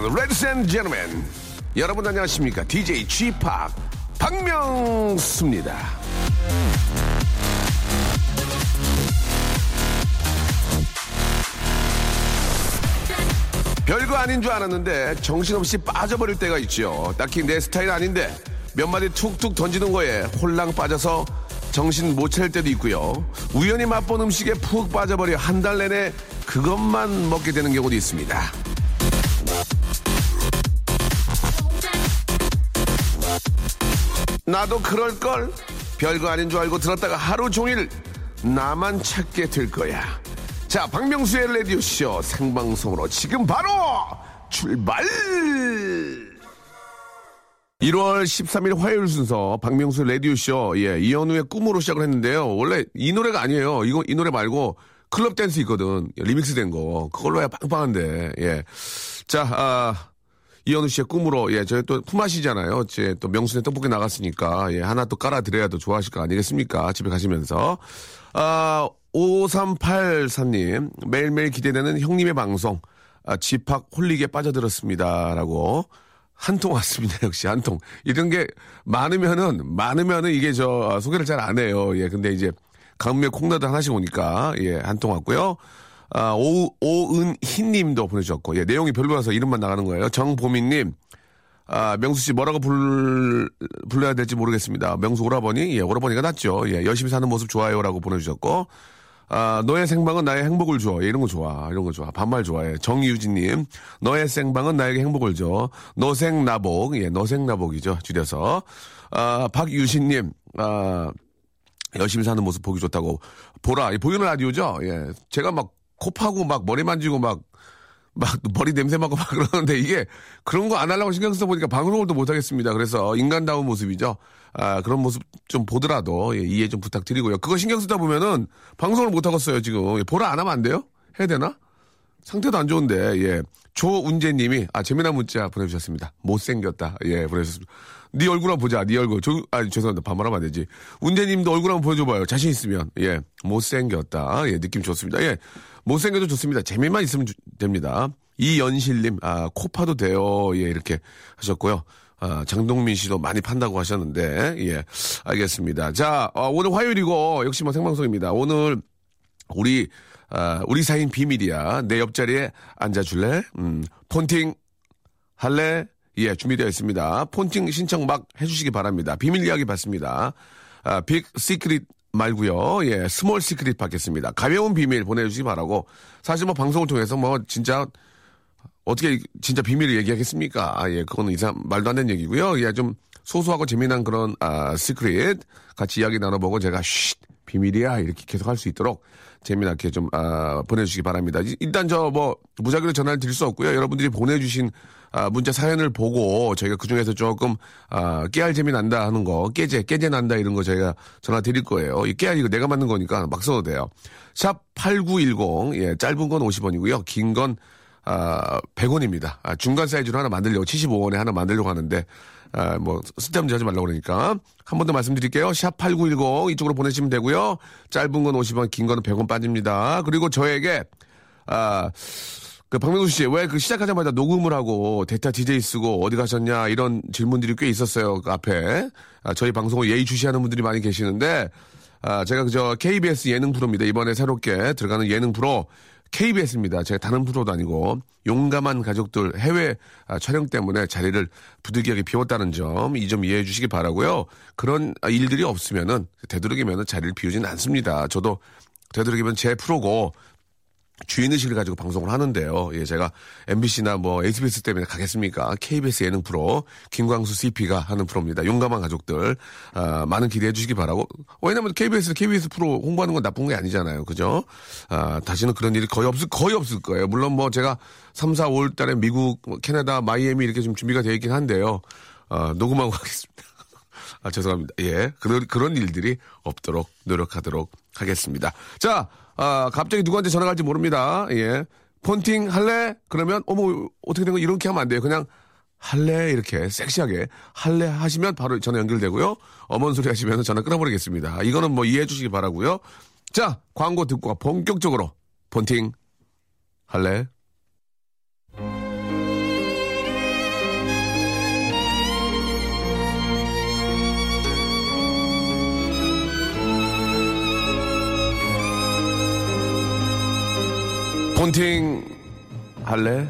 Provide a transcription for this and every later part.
welcome, ladies and gentlemen. 여러분 안녕하십니까? DJ g p 박명수입니다. 별거 아닌 줄 알았는데 정신없이 빠져버릴 때가 있죠. 딱히 내 스타일 아닌데 몇 마디 툭툭 던지는 거에 홀랑 빠져서 정신 못 차릴 때도 있고요. 우연히 맛본 음식에 푹 빠져버려 한 달 내내 그것만 먹게 되는 경우도 있습니다. 나도 그럴걸? 별거 아닌 줄 알고 들었다가 하루 종일 나만 찾게 될 거야. 자, 박명수의 라디오쇼 생방송으로 지금 바로 출발! 1월 13일 화요일 순서 박명수 라디오쇼 예, 이현우의 꿈으로 시작을 했는데요. 원래 이 노래가 아니에요. 이거 이 노래 말고 클럽 댄스 있거든. 리믹스 된 거. 그걸로 해야 빵빵한데. 예. 자, 아, 이현우 씨의 꿈으로, 예, 저희 또 품앗이잖아요. 제 또 명순의 떡볶이 나갔으니까, 예, 하나 또 깔아드려야 또 좋아하실 거 아니겠습니까? 집에 가시면서. 아, 5383님, 매일매일 기대되는 형님의 방송, 아, 집합 홀릭에 빠져들었습니다. 라고. 한 통 왔습니다. 역시 한 통. 이런 게 많으면은, 많으면은 이게 저, 아, 소개를 잘 안 해요. 예, 근데 이제, 강매 콩나도 하나씩 오니까, 예, 한 통 왔고요. 아, 오, 오은희 님도 보내주셨고, 예, 내용이 별로라서 이름만 나가는 거예요. 정보민 님, 아, 명수 씨 뭐라고 불, 불러야 될지 모르겠습니다. 명수 오라버니? 예, 오라버니가 낫죠. 예, 열심히 사는 모습 좋아요라고 보내주셨고, 아, 너의 생방은 나의 행복을 줘. 예, 이런 거 좋아. 이런 거 좋아. 반말 좋아해. 정유진님, 너의 생방은 나에게 행복을 줘. 너생나복. 예, 너생나복이죠. 줄여서. 아, 박유신님, 아, 열심히 사는 모습 보기 좋다고. 보라. 이 보이는 라디오죠? 예. 제가 막 코 파고 막 머리 만지고 막, 막 머리 냄새 맡고 막 그러는데 이게 그런 거 안 하려고 신경 쓰다 보니까 방송을 또 못하겠습니다. 그래서 인간다운 모습이죠. 아, 그런 모습 좀 보더라도 예, 이해 좀 부탁드리고요. 그거 신경 쓰다 보면은 방송을 못하겠어요, 지금. 예, 보라 안 하면 안 돼요? 해야 되나? 상태도 안 좋은데, 예. 조운재 님이, 아, 재미난 문자 보내주셨습니다. 못생겼다. 예, 보내주셨습니다. 네 얼굴 한번 보자, 네 얼굴. 조, 아, 죄송합니다. 반말하면 안 되지. 운재 님도 얼굴 한번 보여줘봐요. 자신 있으면. 예, 못생겼다. 예, 느낌 좋습니다. 예, 못생겨도 좋습니다. 재미만 있으면 주- 됩니다. 이연실 님, 아, 코 파도 돼요. 예, 이렇게 하셨고요. 아, 장동민 씨도 많이 판다고 하셨는데, 예, 알겠습니다. 자, 어, 오늘 화요일이고, 역시 뭐 생방송입니다. 오늘 우리 아, 우리 사이인 비밀이야. 내 옆자리에 앉아줄래? 음, 폰팅 할래? 예, 준비되어 있습니다. 폰팅 신청 막 해주시기 바랍니다. 비밀 이야기 받습니다. 아, big secret 말고요. 예, small secret 받겠습니다. 가벼운 비밀 보내주시기 바라고. 사실 뭐 방송을 통해서 뭐 진짜 어떻게 진짜 비밀을 얘기하겠습니까? 아, 예, 그거는 이상 말도 안 되는 얘기고요. 예, 좀 소소하고 재미난 그런 아, secret 같이 이야기 나눠보고 제가 쉿 비밀이야 이렇게 계속 할 수 있도록 재미나게 좀 아, 보내주시기 바랍니다. 이- 일단 저 뭐 무작위로 전화를 드릴 수 없고요. 여러분들이 보내주신 아, 문자 사연을 보고 저희가 그 중에서 조금 아, 깨알 재미 난다 하는 거, 깨재 깨재 난다 이런 거 저희가 전화 드릴 거예요. 이 깨알 이거 내가 만든 거니까 막 써도 돼요. 샵 #8910 예, 짧은 건 50원이고요. 긴건 아, 100원입니다. 아, 중간 사이즈로 하나 만들려고 75원에 하나 만들려고 하는데 아, 뭐 쓸데없는 하지 말라고 그러니까 한 번 더 말씀드릴게요. 샵 8910 이쪽으로 보내시면 되고요. 짧은 건 50원, 긴 거는 100원 빠집니다. 그리고 저에게 아, 그 박명수 씨 왜 그 시작하자마자 녹음을 하고 데이터 DJ 쓰고 어디 가셨냐 이런 질문들이 꽤 있었어요. 그 앞에 아, 저희 방송을 예의주시하는 분들이 많이 계시는데 아, 제가 그저 KBS 예능 프로입니다. 이번에 새롭게 들어가는 예능 프로 KBS입니다. 제가 다른 프로도 아니고 용감한 가족들 해외 아, 촬영 때문에 자리를 부득이하게 비웠다는 점 이 점 이해해 주시기 바라고요. 그런 아, 일들이 없으면은 되도록이면은 자리를 비우진 않습니다. 저도 되도록이면 제 프로고 주인의식을 가지고 방송을 하는데요. 예, 제가 MBC나 뭐 SBS 때문에 가겠습니까? KBS 예능 프로 김광수 CP가 하는 프로입니다. 용감한 가족들 아, 많은 기대해 주시기 바라고. 왜냐면 KBS KBS 프로 홍보하는 건 나쁜 게 아니잖아요. 그죠? 아, 다시는 그런 일이 거의 없을 거의 없을 거예요. 물론 뭐 제가 3, 4, 5월 달에 미국, 뭐 캐나다, 마이애미 이렇게 좀 준비가 되어 있긴 한데요. 아, 녹음하고 가겠습니다. 아, 죄송합니다. 예. 그런, 그런 일들이 없도록 노력하도록 하겠습니다. 자, 아, 갑자기 누구한테 전화 갈지 모릅니다. 예. 폰팅 할래? 그러면 어머 어떻게 된 거 이렇게 하면 안 돼요. 그냥 할래 이렇게 섹시하게 할래 하시면 바로 전화 연결되고요. 어머니 소리 하시면 전화 끊어버리겠습니다. 이거는 뭐 이해해 주시기 바라고요. 자 광고 듣고 본격적으로 폰팅 할래? 폰팅 할래?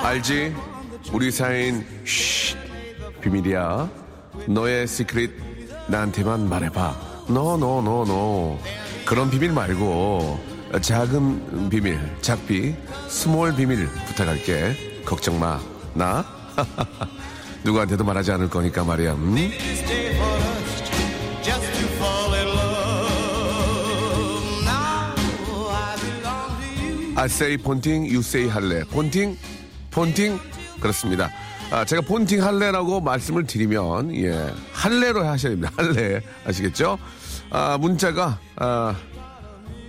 알지? 우리 사이인 쉿 비밀이야. 너의 secret 나한테만 말해봐. no no no no 그런 비밀 말고 작은 비밀, 작비, small 비밀 부탁할게. 걱정 마. 나 누구한테도 말하지 않을 거니까 말이야. 음? I say 폰팅, you say 할래. 폰팅, 폰팅. 그렇습니다. 아, 제가 폰팅 할래라고 말씀을 드리면, 예, 할래로 하셔야 됩니다. 할래. 아시겠죠? 아, 문자가, 아,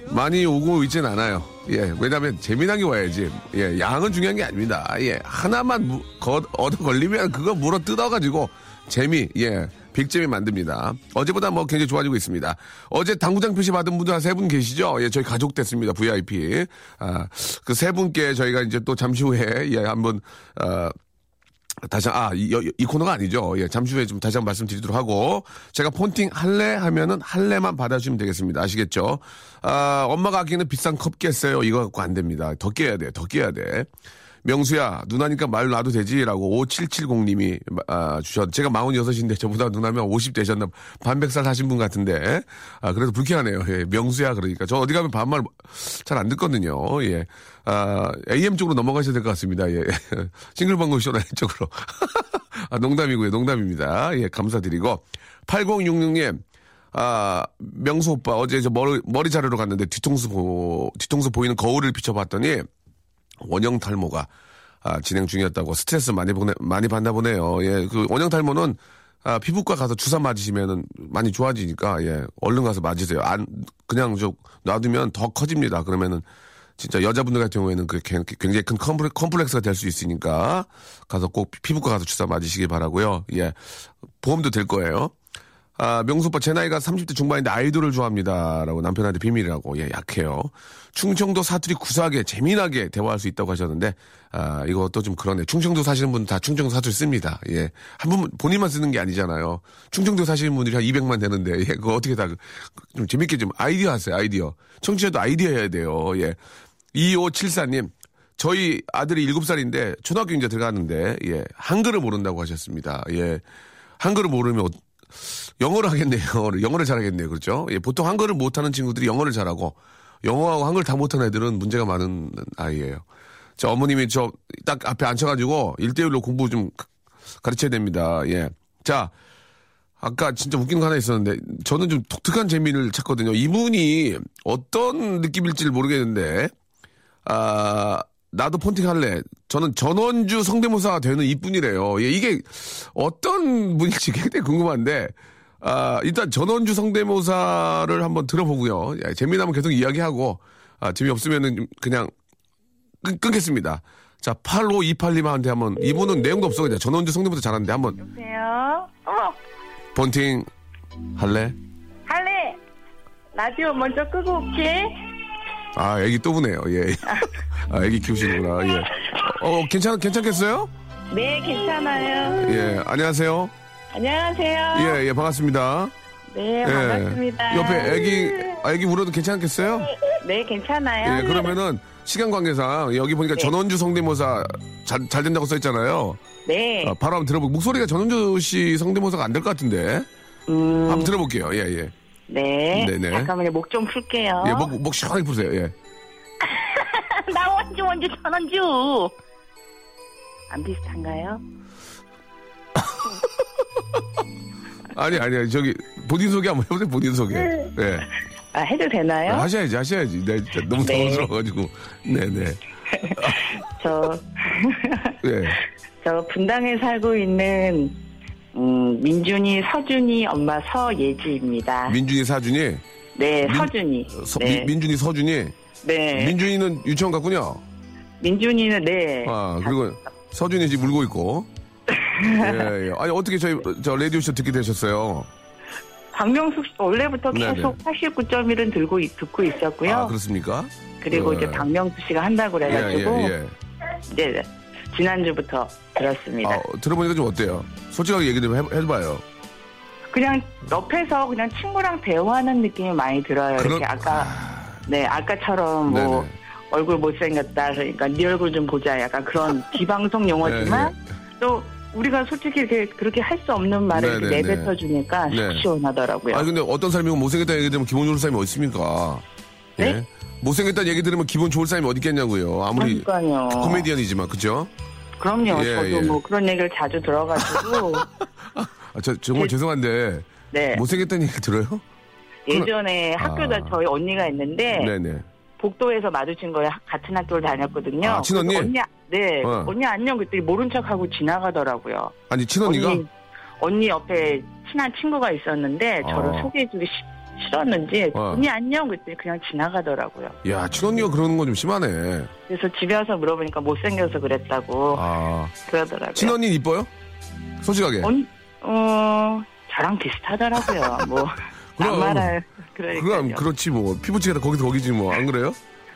많이 오고 있진 않아요. 예, 왜냐면 재미나게 와야지. 예, 양은 중요한 게 아닙니다. 예, 하나만 무- 거- 얻어 걸리면 그거 물어 뜯어가지고 재미, 예, 빅재미 만듭니다. 어제보다 뭐 굉장히 좋아지고 있습니다. 어제 당구장 표시 받은 분들 한 세 분 계시죠? 예, 저희 가족 됐습니다. VIP. 아, 그 세 분께 저희가 이제 또 잠시 후에, 예, 한번, 어, 다시 아, 이, 이- 이 코너가 아니죠. 예, 잠시 후에 좀 다시 한번 말씀드리도록 하고 제가 폰팅 할래 하면은 할래만 받아주시면 되겠습니다. 아시겠죠? 아, 엄마가 아끼는 비싼 컵 깼어요. 이거 갖고 안 됩니다. 더 깨야 돼. 더 깨야 돼. 명수야, 누나니까 말 놔도 되지라고 5770님이 아, 주셨. 제가 46인데 저보다 누나면 50 되셨나 반백살 하신 분 같은데. 아, 그래도 불쾌하네요. 예, 명수야 그러니까 저 어디 가면 반말 잘 안 듣거든요. 예. 아, AM 쪽으로 넘어가셔야 될 것 같습니다. 예. 싱글벙글 쇼나 쪽으로. 아, 농담이고요. 농담입니다. 예, 감사드리고. 8066님, 아, 명수 오빠 어제 저 머리, 머리 자르러 갔는데 뒤통수 보, 뒤통수 보이는 거울을 비춰봤더니 원형 탈모가 아, 진행 중이었다고 스트레스 많이 보내, 많이 받나 보네요. 예, 그 원형 탈모는 아, 피부과 가서 주사 맞으시면은 많이 좋아지니까 예, 얼른 가서 맞으세요. 안 그냥 저 놔두면 더 커집니다. 그러면은 진짜 여자분들 같은 경우에는 그 개- 굉장히 큰 컴플, 컴플렉스가 될 수 있으니까 가서 꼭 피부과 가서 주사 맞으시기 바라고요. 예, 보험도 될 거예요. 아, 명수 오빠, 제 나이가 30대 중반인데 아이돌을 좋아합니다. 라고 남편한테 비밀이라고. 예, 약해요. 충청도 사투리 구수하게, 재미나게 대화할 수 있다고 하셨는데, 아, 이것도 좀 그러네. 충청도 사시는 분 다 충청도 사투리 씁니다. 예. 한 분, 본인만 쓰는 게 아니잖아요. 충청도 사시는 분들이 한 200만 되는데, 예, 그거 어떻게 다, 그- 좀 재밌게 좀 아이디어 하세요, 아이디어. 청취자도 아이디어 해야 돼요. 예. 2574님, 저희 아들이 7살인데, 초등학교 이제 들어가는데, 예, 한글을 모른다고 하셨습니다. 예. 한글을 모르면 어- 영어를 하겠네요. 영어를 잘하겠네요. 그렇죠? 예, 보통 한글을 못하는 친구들이 영어를 잘하고 영어하고 한글 다 못하는 애들은 문제가 많은 아이예요. 저 어머님이 저 딱 앞에 앉혀가지고 일대일로 공부 좀 가르쳐야 됩니다. 예. 자, 아까 진짜 웃긴 거 하나 있었는데 저는 좀 독특한 재미를 찾거든요. 이분이 어떤 느낌일지를 모르겠는데 아, 나도 폰팅 할래. 저는 전원주 성대모사가 되는 이뿐이래요. 예, 이게 어떤 분일지 굉장히 궁금한데, 아, 일단 전원주 성대모사를 한번 들어보고요. 예, 재미나면 계속 이야기하고, 아, 재미없으면은 그냥 끊, 끊겠습니다. 자, 8528님한테 한번, 이분은 내용도 없어. 그냥 전원주 성대모사 잘하는데 한번 여보세요? 어머, 폰팅 할래? 할래! 라디오 먼저 끄고 올게. 아, 애기 또 보네요. 예. 아, 애기 키우시는구나. 예. 어, 괜찮, 괜찮겠어요? 네, 괜찮아요. 예, 안녕하세요. 안녕하세요. 예, 예, 반갑습니다. 네, 예. 반갑습니다. 옆에 애기, 애기 울어도 괜찮겠어요? 네, 괜찮아요. 예, 그러면은 시간 관계상 여기 보니까 전원주 성대모사 잘, 잘 된다고 써 있잖아요. 네. 아, 바로 한번 들어보 목소리가 전원주 씨 성대모사가 안 될 것 같은데. 음, 한번 들어볼게요. 예, 예. 네. 네네. 잠깐만요, 목 좀 풀게요. 예, 목, 목 시원하게 푸세요. 예. 나 원주, 원주, 천원주. 안 비슷한가요? 아니, 아니, 저기, 본인 소개 한번 해보세요, 본인 소개. 예. 아, 해도 되나요? 하셔야지, 하셔야지. 네, 너무 네. 당황스러워가지고. 네네. 저, 예. 저 분당에 살고 있는 민준이, 서준이 엄마 서예지입니다. 민준이 사준이 네, 민- 서준이. 서- 네. 민, 민준이 서준이 네. 민준이는 유치원 갔군요. 민준이는 네. 아 그리고 서준이 지금 울고 있고. 예, 예. 아니 어떻게 저희 저 라디오 쇼 듣게 되셨어요? 박명숙 씨 원래부터. 계속 89.1은 들고 있- 듣고 있었고요. 아 그렇습니까? 그리고 예. 이제 박명수 씨가 한다고 예, 그래가지고 예, 예. 네, 지난주부터 들었습니다. 아, 들어보니까 좀 어때요? 솔직하게 얘기 좀 해, 해봐요. 그냥 옆에서 그냥 친구랑 대화하는 느낌이 많이 들어요. 그런- 이렇게 아까 네 아까처럼 뭐 네네. 얼굴 못생겼다 그러니까 네 얼굴 좀 보자 약간 그런 비방송 용어지만 네, 또 우리가 솔직히 이렇게 그렇게 할 수 없는 말을 네네네. 내뱉어 주니까 네. 속 시원하더라고요. 아니 근데 어떤 사람이 못생겼다는 얘기 들으면 기분 좋을 사람이 어디 있습니까? 예? 네? 못생겼다는 얘기 들으면 기분 좋을 사람이 어디 있겠냐고요. 아무리 그러니까요. 코미디언이지만 그죠? 그럼요. 예, 저도 예. 뭐 그런 얘기를 자주 들어가지고 아, 저 정말 그- 죄송한데 네 못생겼다는 얘기 들어요? 예전에 아. 학교다 저희 언니가 있는데 네네. 복도에서 마주친 하- 같은 학교를 다녔거든요. 아, 친언니? 네, 어. 언니 안녕 그랬더니 모른 척하고 지나가더라고요. 아니 친언니가 언니, 언니 옆에 친한 친구가 있었는데 저를 어. 소개해주기 시- 싫었는지 어. 언니 안녕 그랬더니 그냥 지나가더라고요. 야 친언니가 그러는 건 좀 심하네. 그래서 집에 와서 물어보니까 못생겨서 그랬다고 아 그러더라고요. 친언니 이뻐요? 솔직하게. 언, 어, 저랑 비슷하더라고요. 뭐, 그럼. 안 말할. 그러니까요. 그럼 그렇지 뭐 피부치가 거기서 거기지 뭐 안 그래요?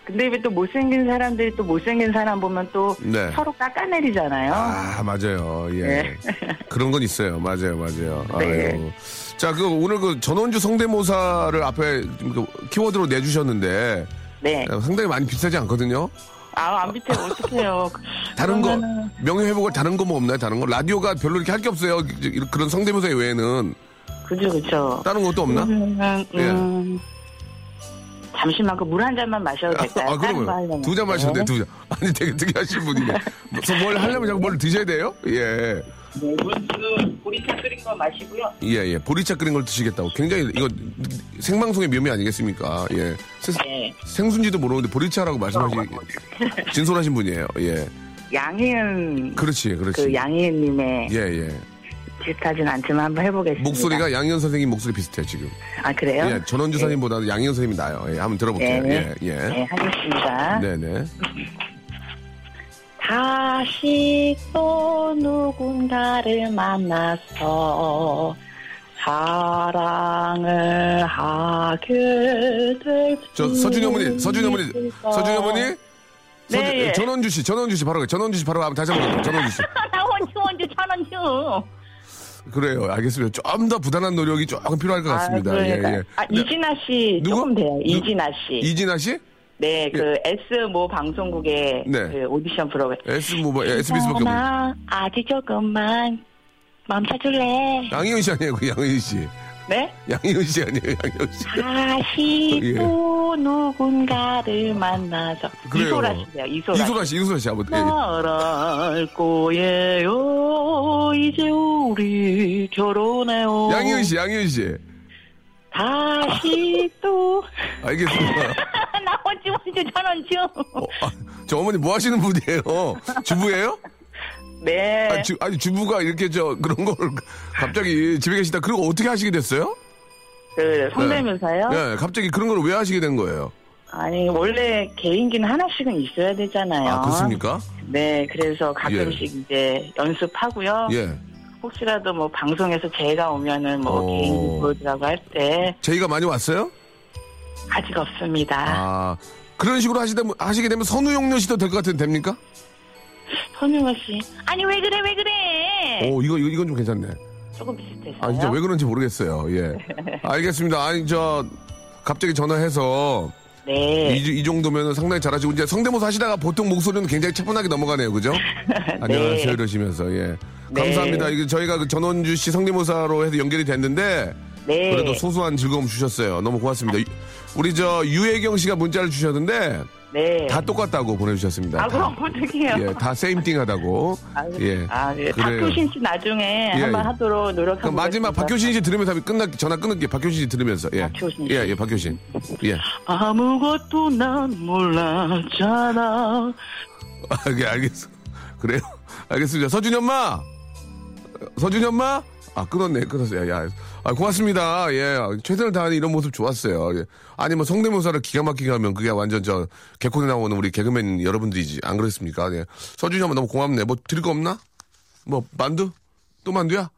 근데 왜 또 못생긴 사람들이 또 못생긴 사람 보면 또 네. 서로 깎아내리잖아요. 아 맞아요. 예. 네. 그런 건 있어요. 맞아요, 맞아요. 네. 아유. 자, 그 오늘 그 전원주 성대모사를 앞에 좀그 키워드로 내주셨는데 네. 상당히 많이 비싸지 않거든요. 아, 안 비슷해. 어떡해요. 다른 거 그러면은 명예 회복을 다른 거 뭐 없나요? 다른 거 라디오가 별로 이렇게 할 게 없어요. 그런 성대모사 외에는 그죠, 그죠. 다른 것도 없나? 음, 음, 잠시만 그물한 잔만 마셔도 될까요? 아, 다른 거 그러면 하려면. 두잔 마셔도 돼, 네. 두 잔. 아니, 되게 특이하신 분이네. 그래서 뭘 하려면 자꾸 뭘 드셔야 돼요? 예. 네, 물 지금 보리차 끓인 거 마시고요. 예, 예. 보리차 끓인 걸 드시겠다고. 굉장히, 이거, 생방송의 묘미 아니겠습니까? 예. 생, 네. 생순지도 모르는데 보리차라고 말씀하시, 진솔하신 분이에요. 예. 양희은, 그렇지, 그렇지. 그 양희은님의 예, 예. 비슷하진 않지만 한번 해보겠습니다. 목소리가 양현 선생님 목소리 비슷해요, 지금. 아, 그래요? 예, 전원주 선생님보다는 양현 선생님이 나요. 예, 한번 들어볼게요. 네. 예, 예. 네, 하겠습니다. 네네. 다시 또 누군가를 만나서 사랑을 하게 될 저, 서준이 어머니, 서준이 어머니. 서준이 어머니? 서, 네, 예. 전원주 씨, 전원주 씨 바로. 전원주 씨 바로 다시 한번. 전원주 씨. 나 원주 원주 천원주 그래요. 알겠습니다. 좀 더 부단한 노력이 조금 필요할 것 같습니다. 아. 예, 예. 아, 이진아 씨 누구? 조금 돼요. 누- 이진아 씨. 이진아 씨? 네, 그 S 모 방송국의 네. 그 오디션 프로그램. S 뭐, 뭐 SBS밖에 없는. 아직 조금만 멈춰줄래? 양희은 씨 아니에요, 그 양희은 씨. 네? 양희은 씨 아니에요, 양희은 씨. 다시 예. 또 누군가를 만나서 그래요. 이소라 씨예요. 이소라. 이소라 씨, 이소라 씨 예. 말할 거예요. 이제 우리 결혼해요. 양희은 씨, 양희은 씨. 다시 또. 알겠습니다. 나 원지 원지 천원 줘. 어, 아, 저 어머니 뭐 하시는 분이에요? 주부예요? 네. 아, 주, 아니, 주부가 이렇게 저, 그런 걸 갑자기 집에 계시다. 거 어떻게 하시게 됐어요? 그 성대묘사요? 네, 갑자기 그런 걸 왜 하시게 된 거예요? 아니 원래 개인기는 하나씩은 있어야 되잖아요. 아, 그렇습니까? 네, 그래서 가끔씩 이제 연습하고요. 예. 혹시라도 뭐 방송에서 제가 오면은 뭐 어. 개인기 보여주라고 할 때 제의가 많이 왔어요? 아직 없습니다. 아, 그런 식으로 하시다, 하시게 되면 선우용료 씨도 될 것 같은데 됩니까? 선유가 씨, 아니 왜 그래 왜 그래? 오, 이거, 이건 좀 괜찮네. 조금 비슷했어요. 아, 진짜 왜 그런지 모르겠어요. 예. 알겠습니다. 아니, 저, 갑자기 전화해서 네. 이, 이 정도면 상당히 잘하시고, 이제 성대모사 하시다가 보통 목소리는 굉장히 차분하게 넘어가네요. 그죠? 안녕하세요. 이러시면서, 예. 네. 감사합니다. 이게 저희가 그 전원주 씨 성대모사로 해서 연결이 됐는데, 네. 그래도 소소한 즐거움 주셨어요. 너무 고맙습니다. 유- 우리 저 유혜경 씨가 문자를 주셨는데, 네. 다 똑같다고 보내주셨습니다. 아 그럼 어떡해요? 예, 다 세임띵 하다고. 아, 예. 아, 예. 그래요. 박효신 씨 나중에 예, 한번 예. 하도록 노력하고 그럼 마지막 박효신 씨 들으면서 끝나 전화 끊을게. 박효신 씨 들으면서. 예. 박효신 씨. 예, 예, 박효신. 예. 아무것도 난 몰랐잖아. 아, 예, 알겠어. 그래요. 알겠습니다. 서준이 엄마! 서준이 엄마? 아, 끊었네, 끊었어요. 야, 아, 고맙습니다. 예, 최선을 다하는 이런 모습 좋았어요. 예. 아니, 뭐, 성대모사를 기가 막히게 하면 그게 완전 저, 개콘에 나오는 우리 개그맨 여러분들이지. 안 그랬습니까? 예. 서준이 엄마 너무 고맙네. 뭐, 드릴 거 없나? 뭐, 만두? 또 만두야?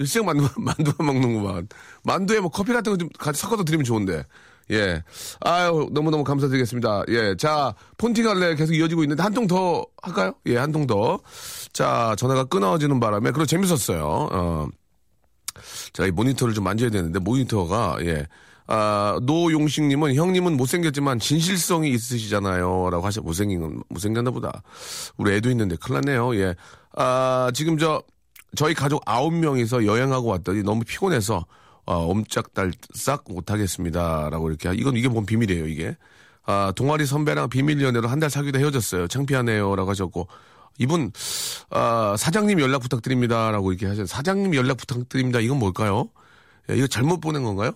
일생 만두, 만두만 먹는구만. 만두에 뭐 커피 같은 거 좀 같이 섞어서 드리면 좋은데. 예. 아유, 너무너무 감사드리겠습니다. 예. 자, 폰팅 할래 계속 이어지고 있는데 한 통 더 할까요? 예, 한 통 더. 자, 전화가 끊어지는 바람에, 그리고 재밌었어요. 어. 제가 이 모니터를 좀 만져야 되는데, 모니터가, 예. 아, 노용식님은 형님은 못생겼지만 진실성이 있으시잖아요. 라고 하셔. 못생긴 건 못생겼나 보다. 우리 애도 있는데 큰일 났네요. 예. 아, 지금 저, 저희 가족 아홉 명이서 여행하고 왔더니 너무 피곤해서 아, 옴짝달싹 못하겠습니다. 라고 이렇게. 이건 이게 뭔 비밀이에요, 이게. 아, 동아리 선배랑 비밀 연애로 한 달 사귀다 헤어졌어요. 창피하네요. 라고 하셨고. 이분, 아, 사장님 연락 부탁드립니다. 라고 이렇게 하셨어요. 사장님 연락 부탁드립니다. 이건 뭘까요? 예, 이거 잘못 보낸 건가요?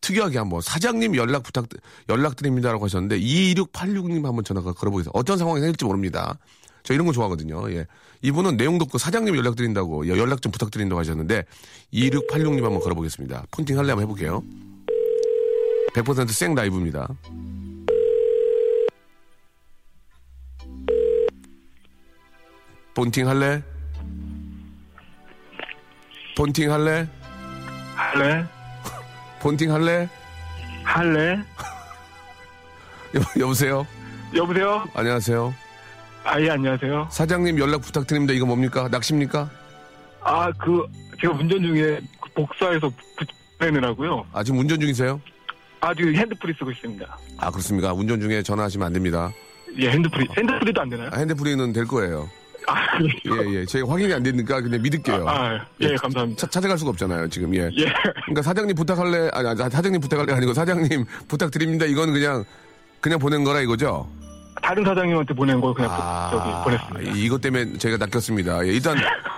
특이하게 한번 사장님 연락 부탁 연락드립니다라고 하셨는데 2686님 한번 전화 걸어보겠습니다. 어떤 상황이 생길지 모릅니다. 저 이런 거 좋아하거든요. 예. 이분은 내용도 없고 사장님 연락드린다고 예, 연락 좀 부탁드린다고 하셨는데 2686님 한번 걸어보겠습니다. 폰팅 할래 한번 해볼게요. 100%생 라이브입니다. 폰팅 할래? 폰팅 할래? 할래? 폰팅 할래? 할래? 여, 여보세요? 여보세요? 안녕하세요. 아, 예, 안녕하세요. 사장님 연락 부탁드립니다. 이거 뭡니까? 낚시입니까? 아, 그, 제가 운전 중에 그 복사해서 보내느라고요. 아, 지금 운전 중이세요? 아, 지금 핸드프리 쓰고 있습니다. 아, 그렇습니까? 운전 중에 전화하시면 안 됩니다. 예, 핸드프리. 핸드프리도 안 되나요? 아, 핸드프리는 될 거예요. 아? 예, 예. 제가 확인이 안 되니까 그냥 믿을게요. 아, 예, 감사합니다. 차- 찾아갈 수가 없잖아요, 지금. 예. 예. 그러니까 사장님 부탁할래? 아니, 아니, 사장님 부탁할래? 아니고 사장님 부탁드립니다. 이건 그냥, 그냥 보낸 거라 이거죠? 다른 사장님한테 보낸 거 그냥 아, 저기 보냈습니다. 이- 이것 때문에 제가 낚였습니다. 예, 일단,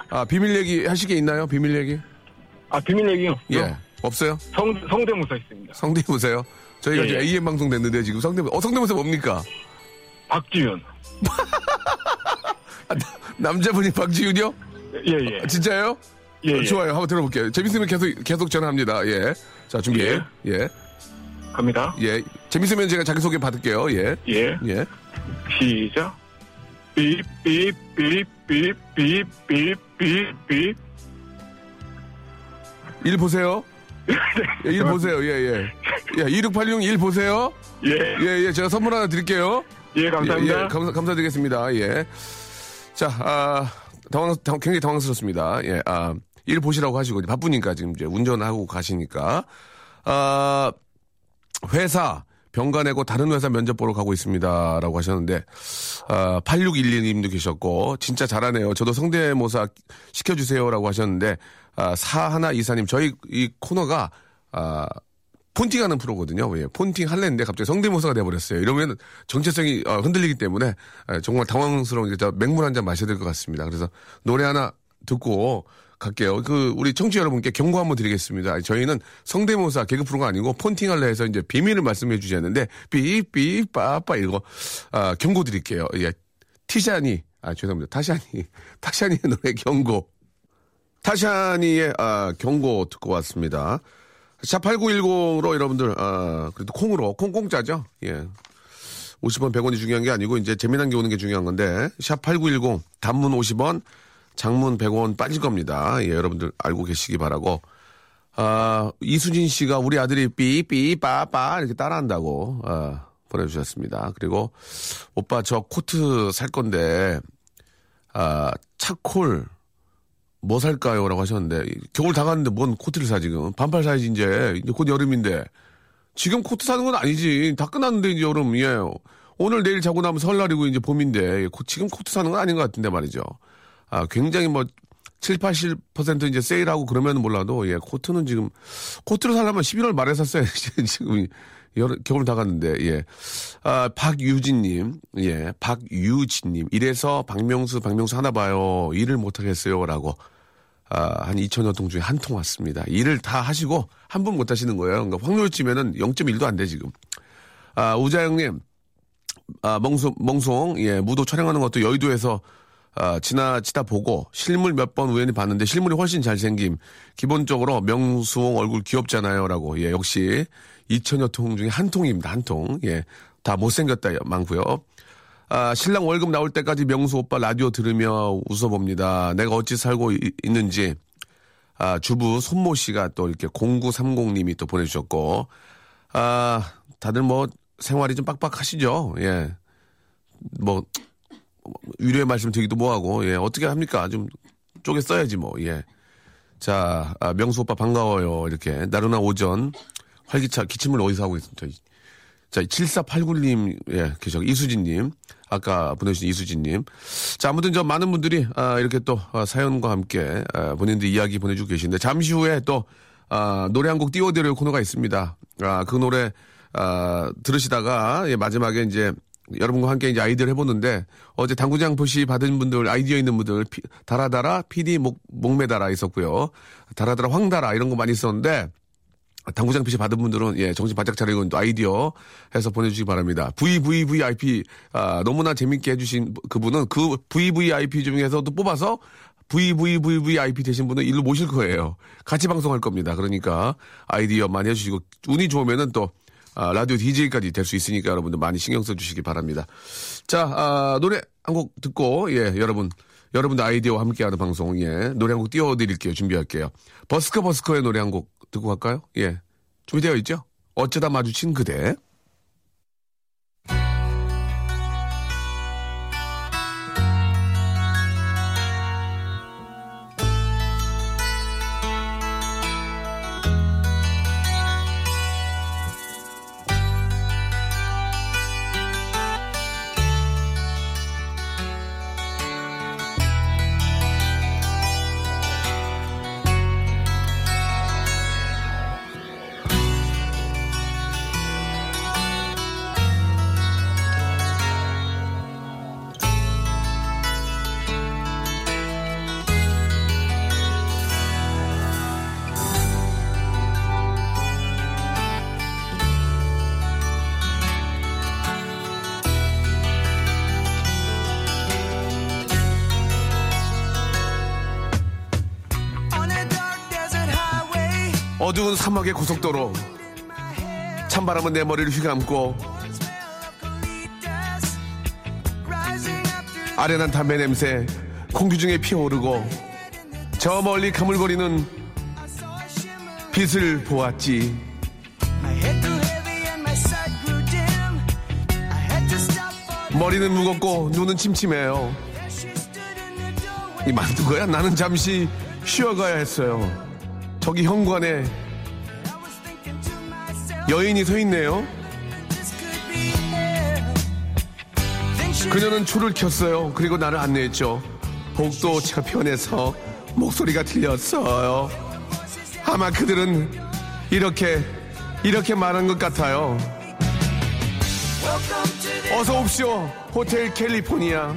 아, 비밀 얘기 하실 게 있나요? 비밀 얘기? 아, 비밀 얘기요? 예. 없어요? 성, 성대모사 있습니다. 성대모사요? 저희가 예, 이제 예. AM 방송 됐는데 지금 성대모사, 어, 성대모사 뭡니까? 박지윤. 남자분이 박지윤이요? 예, 예. 아, 진짜요? 예, 어, 예. 좋아요. 한번 들어볼게요. 재밌으면 계속, 계속 전화합니다. 예. 자, 준비. 예. 예. 예. 갑니다. 재밌으면 제가 자기소개 받을게요. 예. 예. 예. 시작. 삐, 삐, 삐, 삐, 삐, 삐, 삐, 삐. 일 보세요. 예, 일 보세요. 예, 예. 예, 2686 일 보세요. 예. 예, 예. 제가 선물 하나 드릴게요. 예, 감사합니다. 예, 예. 감사, 감사드리겠습니다. 예. 자, 아, 당황, 당황, 굉장히 당황스럽습니다. 예, 아, 일 보시라고 하시고, 바쁘니까 지금 이제 운전하고 가시니까. 아, 회사, 병가 내고 다른 회사 면접 보러 가고 있습니다. 라고 하셨는데, 아, 8612님도 계셨고, 진짜 잘하네요. 저도 성대모사 시켜주세요. 라고 하셨는데, 아, 사하나 이사님, 저희 이 코너가, 아, 폰팅하는 프로거든요. 예, 폰팅 할랬는데 갑자기 성대모사가 돼버렸어요. 이러면 정체성이 어, 흔들리기 때문에 예, 정말 당황스러운 게 맹물 한 잔 마셔야 될 것 같습니다. 그래서 노래 하나 듣고 갈게요. 그 우리 청취자 여러분께 경고 한번 드리겠습니다. 저희는 성대모사 개그 프로가 아니고 폰팅 할래 해서 이제 비밀을 말씀해 주셨는데 삐삐 빠빠 이거 아, 경고 드릴게요. 예. 티샤니 아 죄송합니다. 타샤니 타샤니의 노래 경고. 타샤니의 아, 경고 듣고 왔습니다. 샵8910으로 여러분들, 아, 그래도 콩으로, 콩 공짜죠? 예. 50원, 100원이 중요한 게 아니고, 이제 재미난 게 오는 게 중요한 건데, 샵8910, 단문 50원, 장문 100원 빠질 겁니다. 예, 여러분들 알고 계시기 바라고. 아, 이수진 씨가 우리 아들이 삐삐, 빠빠, 이렇게 따라한다고, 아, 보내주셨습니다. 그리고, 오빠 저 코트 살 건데, 아, charcoal, 뭐 살까요? 라고 하셨는데, 겨울 다 갔는데 뭔 코트를 사, 지금. 반팔 사야지, 이제. 이제 곧 여름인데. 지금 코트 사는 건 아니지. 다 끝났는데, 이제 여름, 예. 오늘 내일 자고 나면 설날이고, 이제 봄인데. 고- 지금 코트 사는 건 아닌 것 같은데 말이죠. 아, 굉장히 뭐, 7, 80% 이제 세일하고 그러면 몰라도, 예, 코트는 지금, 코트를 사려면 11월 말에 샀어야지. 지금, 여름, 겨울 다 갔는데, 예. 아, 박유진님, 예, 박유진님. 이래서 박명수, 박명수 하나 봐요. 일을 못하겠어요. 라고. 아, 한 2천여 통 중에 한 통 왔습니다. 일을 다 하시고 한 분 못 하시는 거예요. 그러니까 확률 치면은 0.1도 안 돼, 지금. 아, 우자영님, 아, 멍송, 멍송, 예, 무도 촬영하는 것도 여의도에서 아, 지나치다 보고 실물 몇 번 우연히 봤는데 실물이 훨씬 잘생김. 기본적으로 명수홍 얼굴 귀엽잖아요라고. 예, 역시 2천여 통 중에 한 통입니다. 한 통. 예. 다 못생겼다 많고요. 아, 신랑 월급 나올 때까지 명수 오빠 라디오 들으며 웃어봅니다. 내가 어찌 살고 이- 있는지 아, 주부 손모 씨가 또 이렇게 0930님이 또 보내주셨고, 아, 다들 뭐 생활이 좀 빡빡하시죠? 예. 뭐, 위로의 말씀 드리기도 뭐하고, 예. 어떻게 합니까? 좀 쪼개 써야지 뭐, 예. 자, 아, 명수 오빠 반가워요. 이렇게. 나른한 오전, 활기차, 기침을 어디서 하고 있습니까? 자, 7489님, 예, 계셔. 이수진님. 아까 보내주신 이수진님. 자, 아무튼 저 많은 분들이, 아, 이렇게 또, 아, 사연과 함께, 아, 본인들 이야기 보내주고 계신데, 잠시 후에 또, 아, 노래 한 곡 띄워드릴 코너가 있습니다. 아, 그 노래, 아, 들으시다가, 예, 마지막에 이제, 여러분과 함께 이제 아이디어를 해보는데, 어제 당구장 표시 받은 분들, 아이디어 있는 분들, 피, 달아달아, PD 목, 목매달아 있었고요. 달아달아, 황달아, 이런 거 많이 있었는데, 당구장 PC 받은 분들은 예 정신 바짝 차리고 또 아이디어 해서 보내주시기 바랍니다. VVVIP 아, 너무나 재밌게 해주신 그분은 그 VVIP 중에서도 뽑아서 VVVVIP 되신 분은 일로 모실 거예요. 같이 방송할 겁니다. 그러니까 아이디어 많이 해주시고 운이 좋으면은 또 아, 라디오 DJ까지 될 수 있으니까 여러분들 많이 신경 써주시기 바랍니다. 자 아, 노래 한 곡 듣고 예 여러분 여러분들 아이디어와 함께하는 방송 예 노래 한 곡 띄워드릴게요. 준비할게요. 버스커 버스커의 노래 한 곡 듣고 갈까요? 예 준비되어 있죠? 어쩌다 마주친 그대. 어두운 사막의 고속도로. 찬바람은 내 머리를 휘감고 아련한 담배 냄새 공기 중에 피어오르고 저 멀리 가물거리는 빛을 보았지. 머리는 무겁고 눈은 침침해요. 이 만든 거야? 나는 잠시 쉬어가야 했어요 저기 현관에 여인이 서 있네요 그녀는 초를 켰어요. 그리고 나를 안내했죠. 복도 저편에서 목소리가 들렸어요. 아마 그들은 이렇게 이렇게 말한 것 같아요. 어서 옵시오. 호텔 캘리포니아.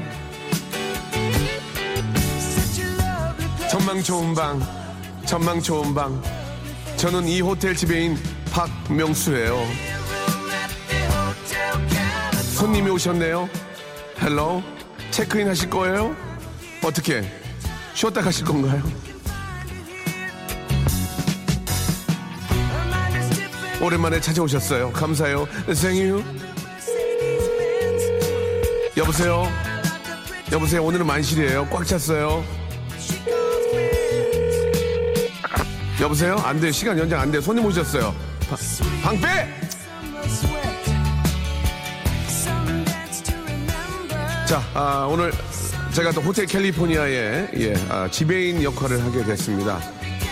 전망 좋은 방, 전망 좋은 방. 저는 이 호텔 지배인 박명수예요. 손님이 오셨네요. hello 체크인 하실 거예요? 어떻게 쉬었다 가실 건가요? 오랜만에 찾아오셨어요. 감사해요. 생유. 여보세요. 여보세요. 오늘은 만실이에요. 꽉 찼어요. 여보세요. 안 돼. 시간 연장 안 돼. 손님 오셨어요. 바- 방패. 자, 아, 오늘 제가 또 호텔 캘리포니아의 예, 아, 지배인 역할을 하게 됐습니다.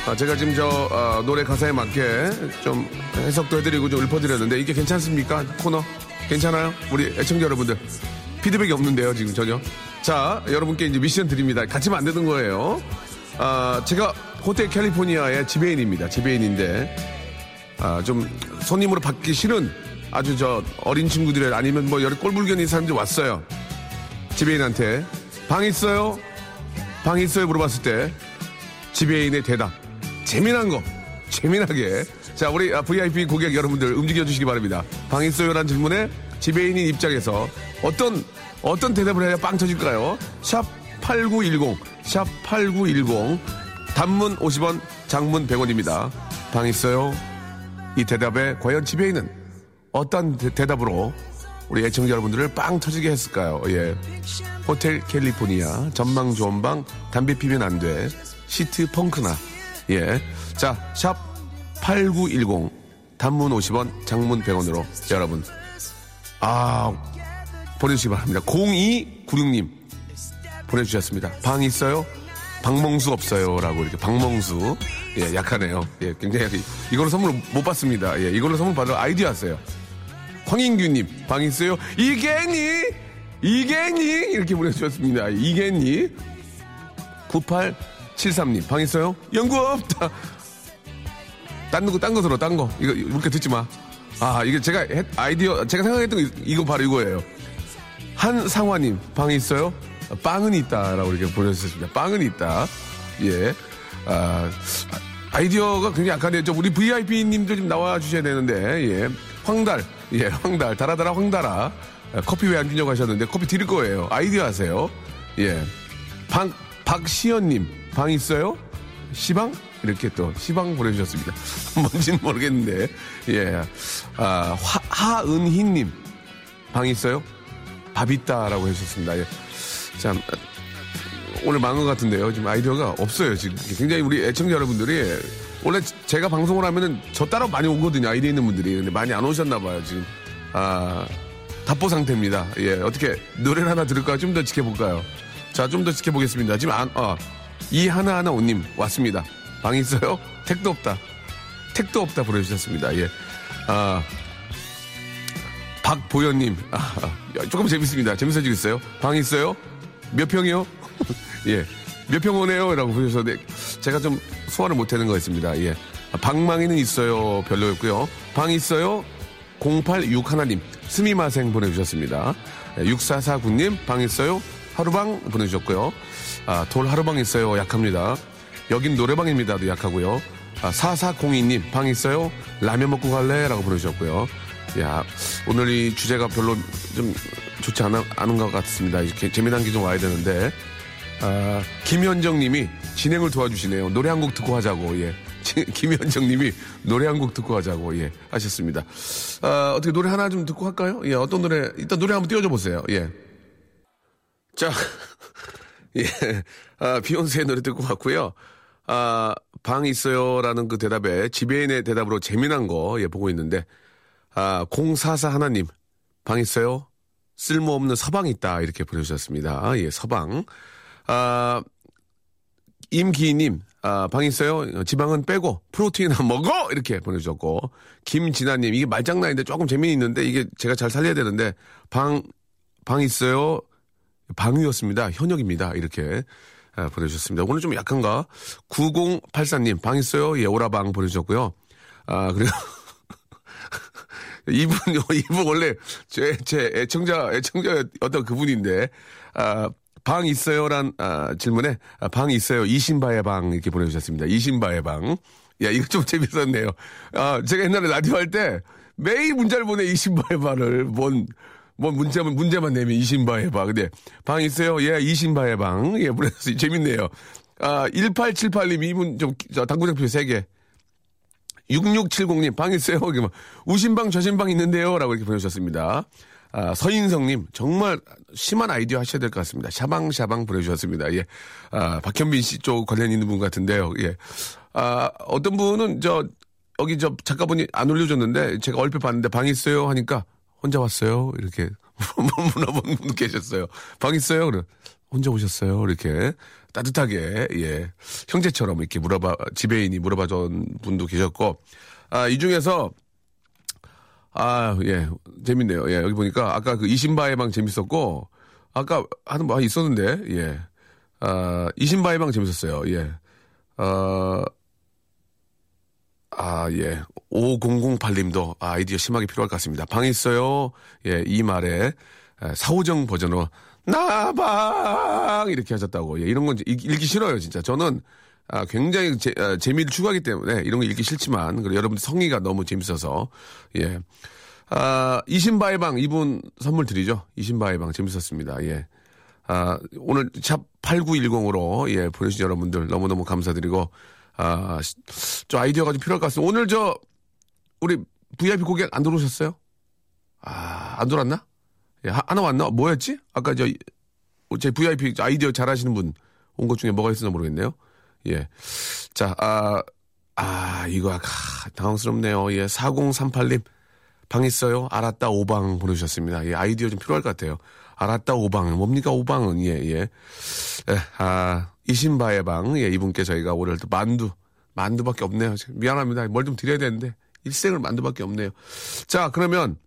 아, 제가 지금 저 아, 노래 가사에 맞게 좀 해석도 해드리고 좀 읊어드렸는데 이게 괜찮습니까? 코너 괜찮아요? 우리 애청자 여러분들 피드백이 없는데요 지금 전혀. 자, 여러분께 이제 미션 드립니다. 같이면 안 되는 거예요. 아, 제가 호텔 캘리포니아의 지배인입니다. 지배인인데 아, 좀 손님으로 받기 싫은 아주 저 어린 친구들 아니면 뭐 여러 꼴불견인 사람들이 왔어요. 지배인한테 방 있어요? 방 있어요? 물어봤을 때 지배인의 대답 재미난 거 재미나게 자 우리 아, VIP 고객 여러분들 움직여 주시기 바랍니다 방 있어요라는 질문에 지배인인 입장에서 어떤 어떤 대답을 해야 빵 터질까요? 샵 8910, 샵 8910. 단문 50원, 장문 100원입니다. 방 있어요? 이 대답에 과연 지배인은 어떤 대, 대답으로 우리 애청자 여러분들을 빵 터지게 했을까요? 예. 호텔 캘리포니아, 전망 좋은 방, 담배 피면 안 돼. 시트 펑크나. 예. 자, 샵 8910. 단문 50원, 장문 100원으로 여러분. 아, 보내주시기 바랍니다. 0296님 보내주셨습니다. 방 있어요? 박멍수 없어요. 라고 이렇게 박멍수. 예, 약하네요. 예, 굉장히. 이걸로 선물 못 받습니다. 예, 이걸로 선물 받을 아이디어 왔어요. 황인규님, 방 있어요? 이겠니? 이겠니? 이렇게 보내주셨습니다. 이겠니? 9873님, 방 있어요? 연구 없다. 딴 거, 딴거 들어, 딴 거. 이거, 이렇게 듣지 마. 아, 이게 제가 했- 아이디어, 제가 생각했던 거, 이거 바로 이거예요. 한상화님, 방 있어요? 빵은 있다라고 이렇게 보내주셨습니다. 빵은 있다. 예. 아, 아이디어가 굉장히 좀 우리 VIP님도 좀 나와 주셔야 되는데, 예. 황달, 예, 황달, 달아달아 황달아. 아, 커피 왜 안 주냐고 하셨는데, 커피 드릴 거예요. 아이디어 하세요. 예. 방, 박시연님, 방 있어요? 시방? 이렇게 또 시방 보내주셨습니다. 뭔지는 모르겠는데, 예. 아, 화, 하은희님, 방 있어요? 밥 있다라고 해주셨습니다. 예. 참, 오늘 망한 것 같은데요. 지금 아이디어가 없어요. 지금 굉장히 우리 애청자 여러분들이 원래 제가 방송을 하면은 저 따라 많이 오거든요. 아이디어 있는 분들이. 근데 많이 안 오셨나 봐요. 지금. 아, 답보 상태입니다. 예. 어떻게 노래를 하나 들을까요? 좀더 지켜볼까요? 자, 좀 더 지켜보겠습니다. 지금 안, 아, 이 하나하나 오님 왔습니다. 방 있어요? 택도 없다. 택도 없다 보내주셨습니다. 예. 아, 박보현님, 아, 조금 재밌습니다. 재밌어지고 있어요. 방 있어요? 몇 평이요? 예. 몇 평 오네요? 라고 보내주셨는데, 제가 좀 소화를 못하는 거 있습니다. 예. 아, 방망이는 있어요. 별로였고요. 방 있어요? 0861님, 스미마생 보내주셨습니다. 6449님, 방 있어요? 하루방 보내주셨고요. 아, 돌 하루방 있어요. 약합니다. 여긴 노래방입니다도 약하고요. 아, 4402님, 방 있어요? 라면 먹고 갈래? 라고 보내주셨고요. 야, 오늘 이 주제가 별로 좀 좋지 않아, 않은 것 같습니다. 이렇게 재미난 게 좀 와야 되는데. 아, 김현정 님이 진행을 도와주시네요. 노래 한 곡 듣고 하자고, 예. 김현정 님이 노래 한 곡 듣고 하자고, 예. 하셨습니다. 아, 어떻게 노래 하나 좀 듣고 할까요? 예, 어떤 노래, 일단 노래 한번 띄워줘 보세요. 예. 자, 예. 아, 비욘세의 노래 듣고 왔고요. 아, 방 있어요라는 그 대답에 지배인의 대답으로 재미난 거, 예, 보고 있는데, 아, 044 하나님, 방 있어요? 쓸모없는 서방 있다. 이렇게 보내주셨습니다. 예, 서방. 아, 임기희님, 아, 방 있어요? 지방은 빼고 한 먹어! 이렇게 보내주셨고. 김진아님, 이게 말장난인데 조금 재미있는데 이게 제가 잘 살려야 되는데, 방, 방 있어요? 방위였습니다. 현역입니다. 이렇게 아, 보내주셨습니다. 오늘 좀 약한가? 9084님, 방 있어요? 예, 오라방 보내주셨고요. 아, 그리고 이분, 이분 원래 제, 제 애청자, 애청자 어떤 그분인데, 아, 방 있어요란 아, 질문에 아, 방 있어요. 이신바의 방 이렇게 보내주셨습니다. 이신바의 방. 야, 이거 좀 재밌었네요. 아, 제가 옛날에 라디오 할 때 매일 문자를 보내 이신바의 방을 뭔, 뭔 문자만, 문제만 내면 이신바의 방. 근데 방 있어요? 예, 이신바의 방. 예, 보내주셨어요. 재밌네요. 아, 1878님 이분 좀, 저 당구장표 3개. 6670님, 방 있어요? 이렇게 막, 우신방, 저신방 있는데요? 라고 이렇게 보내주셨습니다. 아, 서인성님, 정말 심한 아이디어 하셔야 될 것 같습니다. 샤방샤방 보내주셨습니다. 예. 아, 박현빈 씨 쪽 관련 있는 분 같은데요. 예. 아, 어떤 분은 저, 여기 저 작가분이 안 올려줬는데 제가 얼핏 봤는데 방 있어요? 하니까 혼자 왔어요? 이렇게 물어본 분 계셨어요. 방 있어요? 그래. 혼자 오셨어요? 이렇게 따뜻하게, 예. 형제처럼 이렇게 물어봐, 지배인이 물어봐 준 분도 계셨고, 아, 이 중에서 아, 예. 재밌네요. 예. 여기 보니까 아까 그 이신바의 방 재밌었고, 아까 하는 뭐 있었는데, 예. 아, 이신바의 방 재밌었어요. 예. 어, 아, 예. 5008님도 아이디어 심하게 필요할 것 같습니다. 방 있어요. 예. 이 말에 에, 사오정 버전으로 나방 이렇게 하셨다고. 예. 이런 건 읽- 읽기 싫어요, 진짜. 저는 아, 굉장히 재, 아, 재미를 추구하기 때문에 이런 거 읽기 싫지만 그리고 여러분들 성의가 너무 재밌어서 예. 아, 이신바의 방 이분 선물 드리죠. 이신바의 방 재밌었습니다. 예. 아, 오늘 샵 8910으로 예, 보내주신 여러분들 너무너무 감사드리고, 아, 시- 좀 아이디어가 좀 필요할 것 같습니다. 오늘 저, 우리 VIP 고객 안 들어오셨어요? 아, 안 들어왔나? 예, 하- 하나 왔나? 뭐였지? 아까 저, 제 VIP 아이디어 잘 하시는 분 온 것 중에 뭐가 있었나 모르겠네요. 예. 자, 아, 아, 이거, 아, 당황스럽네요. 예, 4038님. 방 있어요? 알았다, 오방 보내주셨습니다. 예, 아이디어 좀 필요할 것 같아요. 알았다, 오방. 뭡니까, 오방은? 예, 예. 예, 아, 이신바의 방. 예, 이분께 저희가 오늘 또 만두. 만두밖에 없네요. 미안합니다. 뭘 좀 드려야 되는데. 일생을 만두밖에 없네요. 자, 그러면,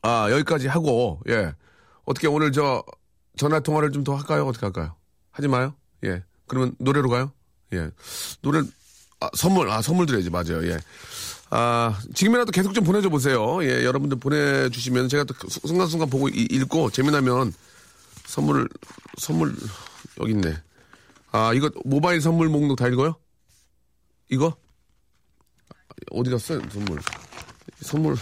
아, 여기까지 하고, 예. 어떻게 오늘 저, 전화 통화를 좀 더 할까요? 어떻게 할까요? 하지 마요? 예. 그러면 노래로 가요? 예. 노래, 아, 선물, 아, 선물 드려야지. 맞아요. 예. 아, 지금이라도 계속 좀 보내줘 보세요. 예, 여러분들 보내주시면 제가 또 수- 순간순간 보고 이- 읽고 재미나면 선물을, 선물, 여기 있네. 아, 이거 모바일 선물 목록 다 읽어요? 이거? 어디 갔어요? 선물. 선물.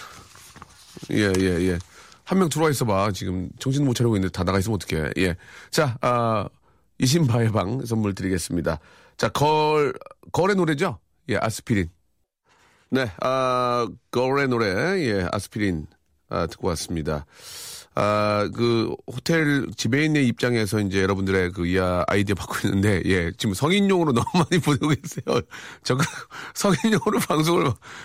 예, 예, 예. 한 명 들어와 있어 봐. 지금 정신 못 차리고 있는데 다 나가 있으면 어떡해. 예. 자, 아, 이신바의 방 선물 드리겠습니다. 자, 걸, 걸의 노래죠? 예, 아스피린. 네, 아, 걸의 노래, 예, 아스피린, 아, 듣고 왔습니다. 아, 그, 호텔 지배인의 입장에서 이제 여러분들의 그 이야 아이디어 받고 있는데, 예, 지금 성인용으로 너무 많이 보내고 계세요. 저, 그 성인용으로 방송을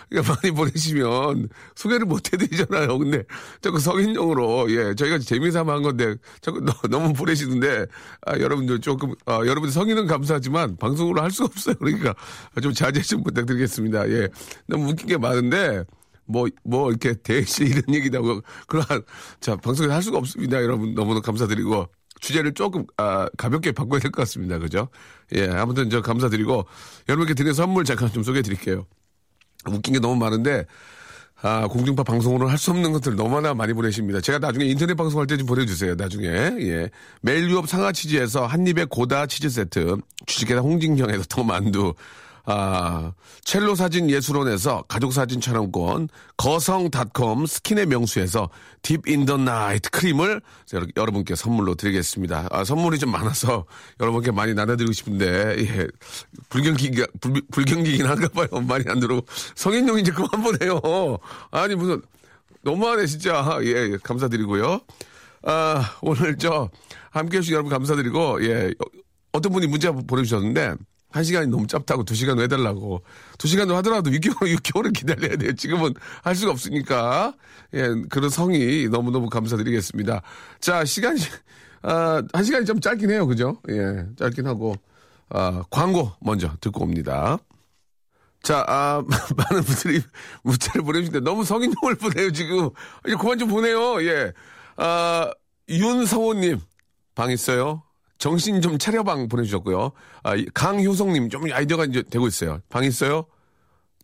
많이 보내시면 소개를 못 해드리잖아요. 근데 자꾸 성인용으로, 예, 저희가 재미삼아 한 건데, 자꾸 너, 너무 보내시는데, 아, 여러분들 조금, 아, 여러분들 성인은 감사하지만 방송으로 할 수가 없어요. 그러니까 좀 자제 좀 부탁드리겠습니다. 예. 너무 웃긴 게 많은데, 뭐, 뭐, 이렇게 대시 이런 얘기도 하고, 그러한, 자, 방송에 할 수가 없습니다. 여러분 너무나 감사드리고, 주제를 조금, 아, 가볍게 바꿔야 될 것 같습니다. 그죠? 예, 아무튼 저 감사드리고, 여러분께 드린 선물 잠깐 좀 소개해 드릴게요. 웃긴 게 너무 많은데, 아, 공중파 방송으로 할 수 없는 것들 너무나 많이 보내십니다. 제가 나중에 인터넷 방송할 때 좀 보내주세요. 나중에. 예. 매일 유업 상하 치즈에서 한입의 고다 치즈 세트, 주식회사 홍진경에서 더 만두, 아, 첼로 사진 예술원에서 가족 사진 촬영권, 거성닷컴 스킨의 명수에서 deep in the night 크림을 여러- 여러분께 선물로 드리겠습니다. 아, 선물이 좀 많아서 여러분께 많이 나눠드리고 싶은데, 예. 불경기가, 불, 불경기긴 한가 봐요. 많이 안 들어오고. 성인용 이제 그만 보내요. 아니, 무슨, 너무하네, 진짜. 예, 예, 감사드리고요. 아, 오늘 저, 함께 해주신 여러분 감사드리고, 예, 어, 어떤 분이 문자 보내주셨는데, 한 시간이 너무 짧다고 두 시간 해달라고. 두 시간도 하더라도 6개월, 6개월을 기다려야 돼요. 지금은 할 수가 없으니까. 예, 그런 성의 너무 너무 감사드리겠습니다. 자, 시간이, 아, 한 시간이 좀 짧긴 해요. 그죠? 예, 짧긴 하고. 아, 광고 먼저 듣고 옵니다. 자, 아, 많은 분들이 문자를 보내주는데 너무 성인용을 보내요, 지금. 이제 그만 좀 보내요, 예. 아, 윤성호님, 방 있어요? 정신 좀 차려방 보내주셨고요. 아, 이 강효성님, 좀 아이디어가 이제 되고 있어요. 방 있어요?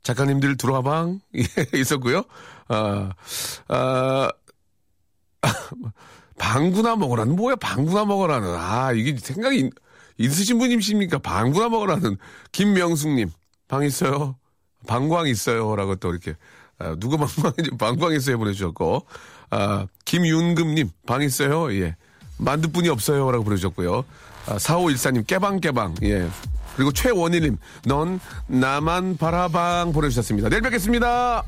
작가님들 들어와 방? 예, 있었고요. 아, 아, 방구나 먹으라는 뭐야 방구나 먹으라는 아 이게 생각이 있- 있으신 분이십니까 방구나 먹으라는 김명숙님 방 있어요 방광 있어요라고 또 이렇게 아, 누구 방광인지 방광 있어요 보내주셨고 아 김윤금님 방 있어요 예 만두뿐이 없어요 라고 보내주셨고요. 아, 4514님 깨방 깨방 예. 그리고 최원희님 넌 나만 바라방 보내주셨습니다. 내일 뵙겠습니다.